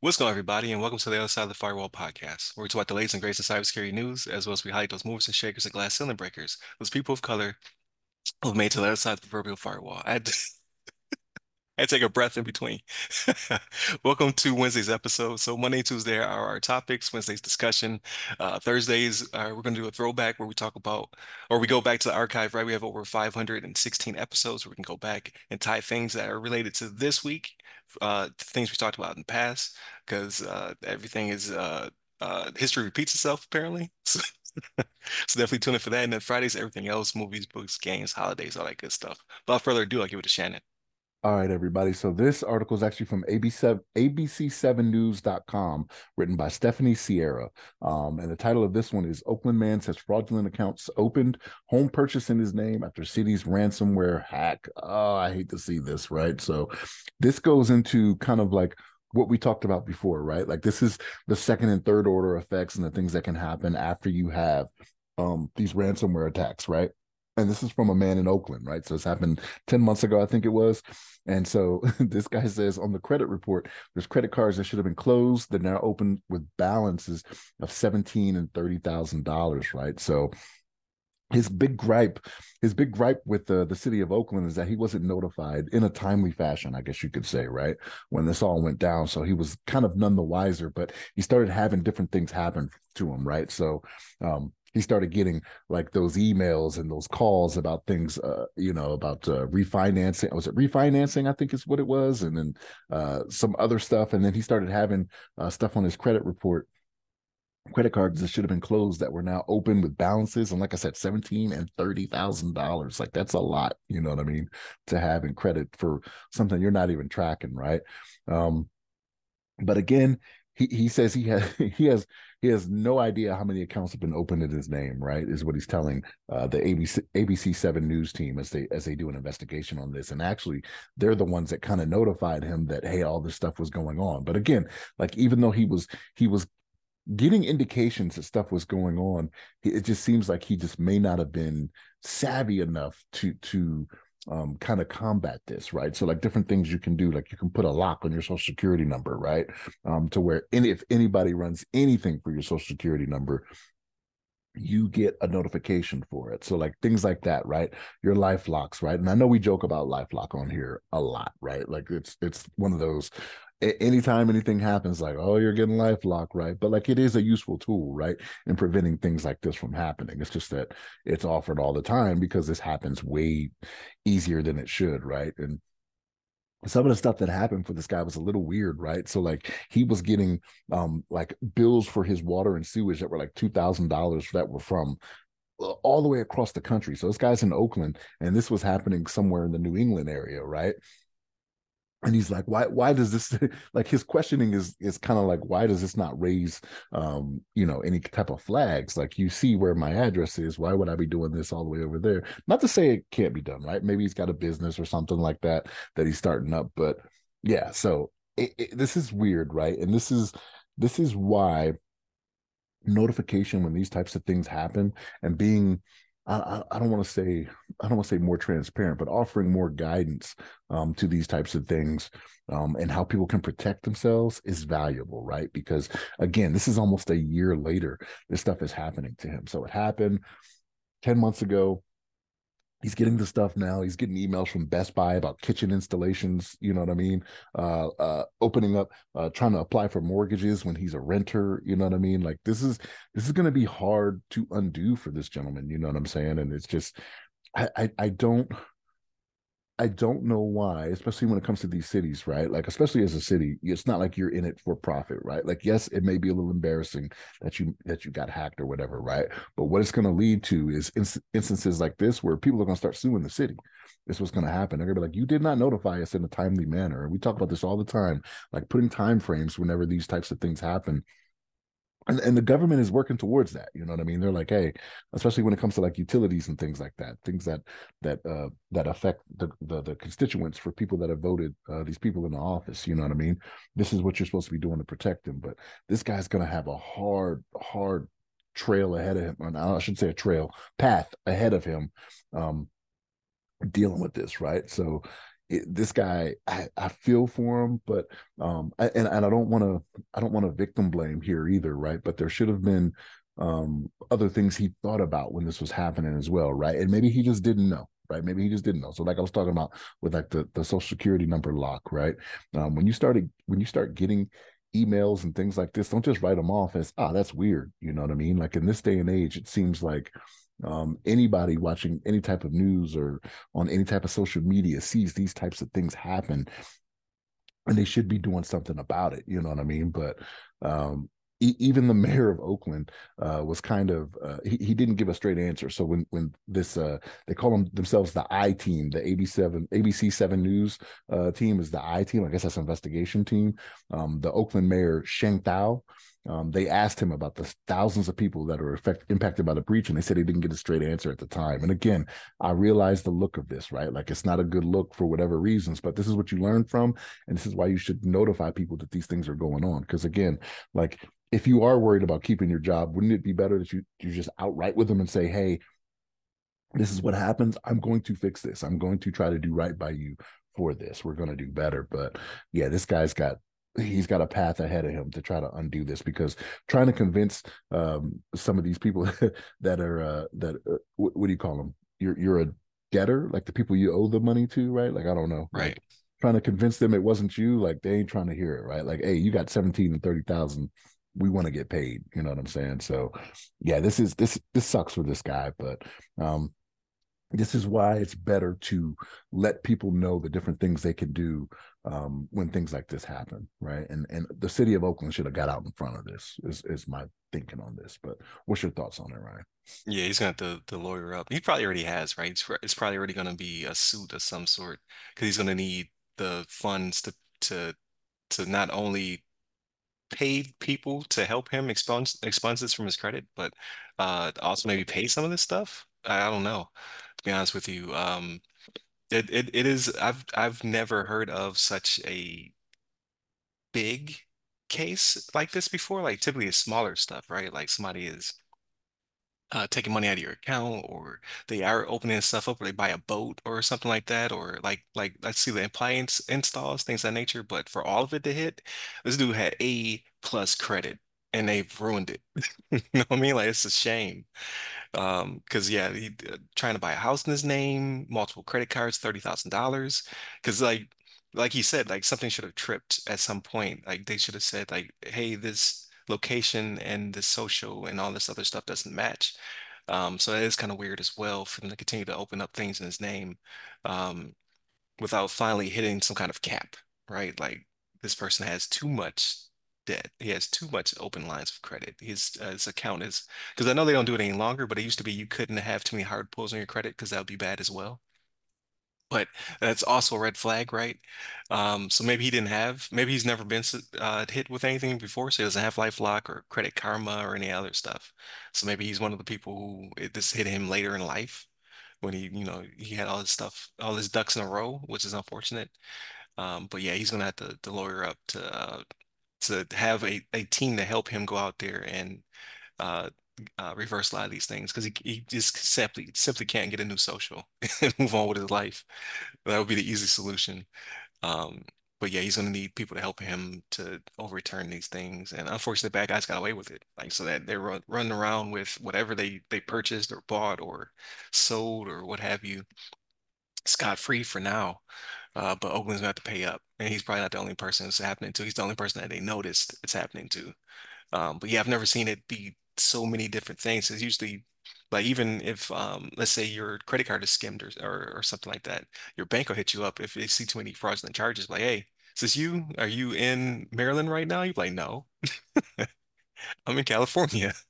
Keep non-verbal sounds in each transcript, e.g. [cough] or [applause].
What's going on, everybody, and welcome to the Other Side of the Firewall podcast, where we talk about the latest and greatest in cybersecurity news, as well as we highlight those movers and shakers and glass ceiling breakers, those people of color who've made to the other side of the proverbial firewall. I had to, I take a breath in between. [laughs] welcome to Wednesday's episode. So Monday Tuesday are our topics, Wednesday's discussion. Uh, Thursdays, uh, we're going to do a throwback where we talk about, or we go back to the archive, right? We have over 516 episodes where we can go back and tie things that are related to this week uh, things we talked about in the past because uh, everything is uh, uh, history repeats itself apparently. [laughs] So, so definitely tune in for that. And then Fridays, everything else, movies, books, games, holidays, all that good stuff. Without further ado, I'll give it to Shannon. All right, everybody. So this article is actually from ABC7, ABC7News.com, written by Stephanie Sierra. Um, and the title of this one is Oakland Man says fraudulent accounts opened, home purchase in his name after city's ransomware hack. Oh, I hate to see this, right? So this goes into kind of like what we talked about before, right? Like this is the second and third order effects and the things that can happen after you have um, these ransomware attacks, right? And this is from a man in Oakland, right? So it's happened 10 months ago, I think it was. And so [laughs] this guy says on the credit report, there's credit cards that should have been closed. They're now open with balances of 17 and $30,000, right? So his big gripe his big gripe with the, the city of oakland is that he wasn't notified in a timely fashion i guess you could say right when this all went down so he was kind of none the wiser but he started having different things happen to him right so um, he started getting like those emails and those calls about things uh, you know about uh, refinancing was it refinancing i think is what it was and then uh, some other stuff and then he started having uh, stuff on his credit report credit cards that should have been closed that were now open with balances and like i said 17 and 30 thousand dollars like that's a lot you know what i mean to have in credit for something you're not even tracking right? Um but again he he says he has [laughs] he has he has no idea how many accounts have been opened in his name right is what he's telling uh, the abc abc 7 news team as they as they do an investigation on this. And actually they're the ones that kind of notified him that hey all this stuff was going on. But again like even though he was he was getting indications that stuff was going on it just seems like he just may not have been savvy enough to to um, kind of combat this right so like different things you can do like you can put a lock on your social security number right um, to where any if anybody runs anything for your social security number you get a notification for it. So like things like that, right? Your LifeLocks, right? And I know we joke about LifeLock on here a lot, right? Like it's it's one of those anytime anything happens, like, oh, you're getting LifeLock, right? But like it is a useful tool, right? In preventing things like this from happening. It's just that it's offered all the time because this happens way easier than it should, right? And some of the stuff that happened for this guy was a little weird, right? So like he was getting um like bills for his water and sewage that were like two thousand dollars that were from uh, all the way across the country. So this guy's in Oakland, and this was happening somewhere in the New England area, right? And he's like why why does this [laughs] like his questioning is is kind of like why does this not raise um you know any type of flags? Like you see where my address is. Why would i be doing this all the way over there? Not to say it can't be done right? Maybe he's got a business or something like that that he's starting up but yeah so it, it, this is weird right? And this is this is why notification when these types of things happen and being I, I don't want to say I don't want to say more transparent, but offering more guidance um, to these types of things um, and how people can protect themselves is valuable, right? Because again, this is almost a year later. This stuff is happening to him. So it happened ten months ago he's getting the stuff now. He's getting emails from Best Buy about kitchen installations. You know what I mean? Uh, uh, opening up, uh, trying to apply for mortgages when he's a renter. You know what I mean? Like this is this is going to be hard to undo for this gentleman. You know what I'm saying? And it's just, I, I, I don't. I don't know why, especially when it comes to these cities, right? Like, especially as a city, it's not like you're in it for profit, right? Like, yes, it may be a little embarrassing that you that you got hacked or whatever, right? But what it's going to lead to is instances like this where people are going to start suing the city. This was going to happen. They're going to be like, "You did not notify us in a timely manner." And we talk about this all the time, like putting time frames whenever these types of things happen and, and the government is working towards that you know what i mean? They're like hey especially when it comes to like utilities and things like that things that that uh that affect the the, the constituents for people that have voted uh, these people in the office you know what i mean? This is what you're supposed to be doing to protect them but this guy's gonna have a hard hard trail ahead of him or i should say a trail path ahead of him um dealing with this right? So it, this guy, I, I feel for him, but um, I, and and I don't want to I don't want to victim blame here either, right? But there should have been um other things he thought about when this was happening as well, right? And maybe he just didn't know right? Maybe he just didn't know. So like I was talking about with like the, the social security number lock, right? Um, when you started when you start getting emails and things like this, don't just write them off as ah, that's weird. You know what I mean? Like in this day and age, it seems like um, anybody watching any type of news or on any type of social media sees these types of things happen and they should be doing something about it you know what i mean? But um, e- even the [laughs] mayor of oakland uh, was kind of uh, he, he didn't give a straight answer. So when when this uh, they call them themselves the i team the ab7 abc7 news uh, team is the i team. I guess that's investigation team. Um, the oakland mayor sheng thao um, they asked him about the thousands of people that are affect, impacted by the breach, and they said he didn't get a straight answer at the time. And again, I realize the look of this, right? Like it's not a good look for whatever reasons, but this is what you learn from, and this is why you should notify people that these things are going on. Because again, like if you are worried about keeping your job, wouldn't it be better that you you just outright with them and say, "Hey, this is what happens. I'm going to fix this. I'm going to try to do right by you for this. We're going to do better." But yeah, this guy's got he's got a path ahead of him to try to undo this because trying to convince um, some of these people [laughs] that are uh, that uh, what, what, do you call them? You're you're a debtor, like the people you owe the money to, right? Like I don't know, right? Like, trying to convince them it wasn't you, like they ain't trying to hear it, right? Like, hey, you got seventeen and thirty thousand. We want to get paid. You know what I'm saying? So, yeah, this is this this sucks for this guy, but um, this is why it's better to let people know the different things they can do um, when things like this happen, right? And and the city of Oakland should have got out in front of this. Is is my thinking on this? But what's your thoughts on it, Ryan? Yeah, he's gonna have to, to lawyer up. He probably already has, right? It's, it's probably already gonna be a suit of some sort because he's gonna need the funds to to to not only pay people to help him expunge this from his credit, but uh, also maybe pay some of this stuff. I, I don't know To be honest with you. Um, it, it it is I've I've never heard of such a big case like this before. Like typically it's smaller stuff, right? Like somebody is uh, taking money out of your account, or they are opening stuff up, or they buy a boat or something like that, or like like let's see the appliance installs, things of that nature. But for all of it to hit, this dude had A plus credit, and they've ruined it. [laughs] You know what I mean? Like it's a shame. Um, because yeah, he uh, trying to buy a house in his name, multiple credit cards, thirty thousand dollars. Because like like he said, like something should have tripped at some point. Like they should have said, like, hey, this location and this social and all this other stuff doesn't match. Um, so that is kind of weird as well for them to continue to open up things in his name, um, without finally hitting some kind of cap, right? Like this person has too much debt. He has too much open lines of credit. His uh, his account is because I know they don't do it any longer, but it used to be you couldn't have too many hard pulls on your credit because that would be bad as well. But that's also a red flag, right? Um, so maybe he didn't have, maybe he's never been uh, hit with anything before, so he doesn't have LifeLock or Credit Karma or any other stuff. So maybe he's one of the people who this hit him later in life when he, you know, he had all his stuff, all his ducks in a row, which is unfortunate. Um, but yeah, he's gonna have to, to lawyer up to uh, to have a, a team to help him go out there and uh, uh, reverse a lot of these things because he, he just simply simply can't get a new social [laughs] and move on with his life. That would be the easy solution. Um, but yeah, he's gonna need people to help him to overturn these things. And unfortunately, bad guys got away with it. Like so that they're run, running around with whatever they they purchased or bought or sold or what have you, scot free for now. Uh, but Oakland's gonna have to pay up, and he's probably not the only person it's happening to. He's the only person that they noticed it's happening to. Um, but yeah, I've never seen it be so many different things. It's usually like even if um, let's say your credit card is skimmed or, or, or something like that, your bank will hit you up if they see too many fraudulent charges. Like, hey, is this you? Are you in Maryland right now? You're like, no, [laughs] I'm in California. [laughs]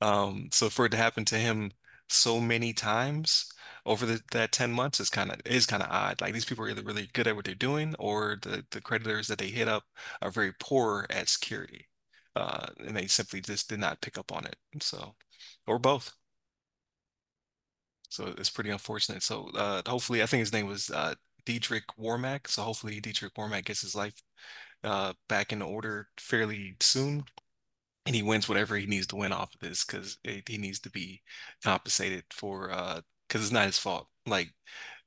Um, so for it to happen to him so many times over the, that 10 months is kind of is kind of odd. Like these people are either really good at what they're doing or the, the creditors that they hit up are very poor at security. Uh, and they simply just did not pick up on it. So, or both. So it's pretty unfortunate. So uh, hopefully, I think his name was uh, Diedrich Wormack. So hopefully Diedrich Wormack gets his life uh, back in order fairly soon and he wins whatever he needs to win off of this because he needs to be compensated for uh because it's not his fault. Like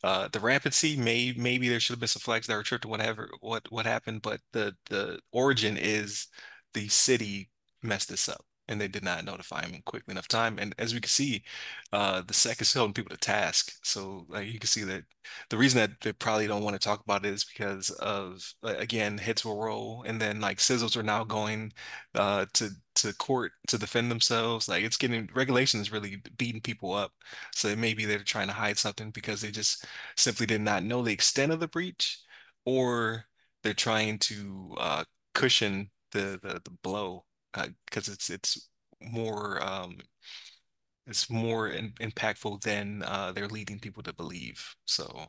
Uh, the rampancy, may maybe there should have been some flags that were tripped or whatever, what what happened, but the the origin is the city messed this up and they did not notify him in quickly enough time. And as we can see, uh, the SEC is holding people to task. So like you can see that the reason that they probably don't want to talk about it is because of again heads will roll, and then like CISOs are now going uh, to to court to defend themselves. Like it's getting regulations really beating people up. So maybe they're trying to hide something because they just simply did not know the extent of the breach, or they're trying to uh, cushion the, the the blow because uh, it's it's more um, it's more in, impactful than uh, they're leading people to believe. So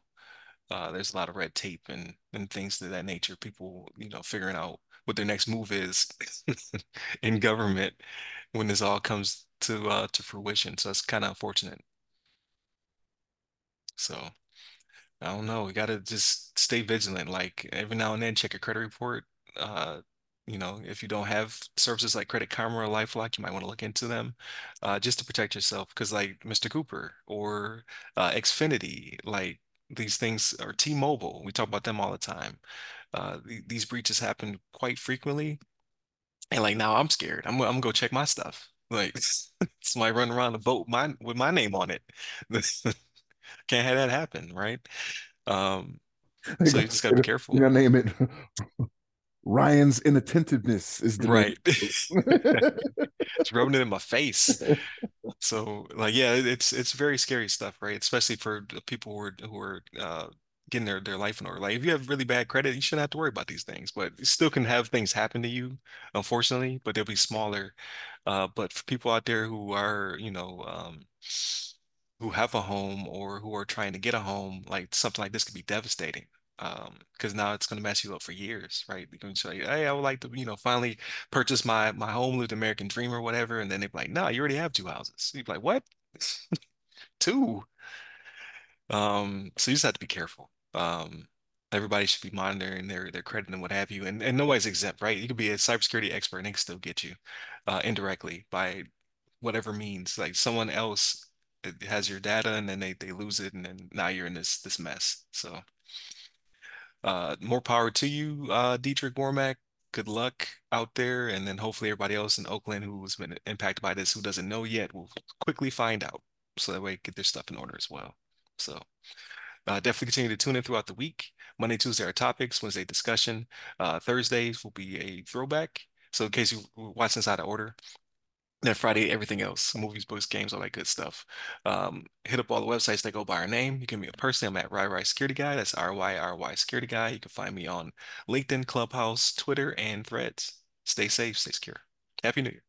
uh, there's a lot of red tape and and things of that nature. People, you know, figuring out what their next move is [laughs] in government when this all comes to uh, to fruition. So it's kind of unfortunate. So I don't know. We got to just stay vigilant. Like every now and then, check your credit report. Uh, you know, if you don't have services like Credit Karma or LifeLock, you might want to look into them uh, just to protect yourself. Because like Mr. Cooper or uh, Xfinity, like these things, or T-Mobile, we talk about them all the time. Uh, th these breaches happen quite frequently, and like now I'm scared. I'm, I'm gonna go check my stuff. Like [laughs] somebody running around the boat my, with my name on it. [laughs] Can't have that happen, right? Um, so you just gotta be careful. You gotta name it [laughs] Ryan's inattentiveness is the right. [laughs] it's rubbing it in my face. So like yeah, it's it's very scary stuff, right? Especially for people who are who are uh, getting their their life in order. Like if you have really bad credit, you shouldn't have to worry about these things. But you still can have things happen to you, unfortunately, but they'll be smaller. Uh, but for people out there who are, you know, um, who have a home or who are trying to get a home, like something like this could be devastating um because now it's going to mess you up for years right? You can say hey i would like to you know finally purchase my my home live the american dream or whatever and then they're like no you already have two houses. You're like what? [laughs] Two. Um so you just have to be careful. Um everybody should be monitoring their their credit and what have you and, and nobody's exempt right? You could be a cybersecurity expert and they can still get you uh indirectly by whatever means. Like someone else has your data and then they, they lose it and then now you're in this this mess so uh, more power to you, uh, Dietrich Wormack. Good luck out there. And then hopefully everybody else in Oakland who's been impacted by this, who doesn't know yet, will quickly find out. So that way get their stuff in order as well. So uh, definitely continue to tune in throughout the week. Monday, Tuesday are topics, Wednesday discussion. Uh, Thursdays will be a throwback. So in case you watch this out of order, then Friday, everything else, movies, books, games, all that good stuff. Um, hit up all the websites that go by our name. You can meet me personally. I'm at RyRy Security Guy. That's R-Y-R-Y Security Guy. You can find me on LinkedIn, Clubhouse, Twitter, and Threads. Stay safe, stay secure. Happy New Year.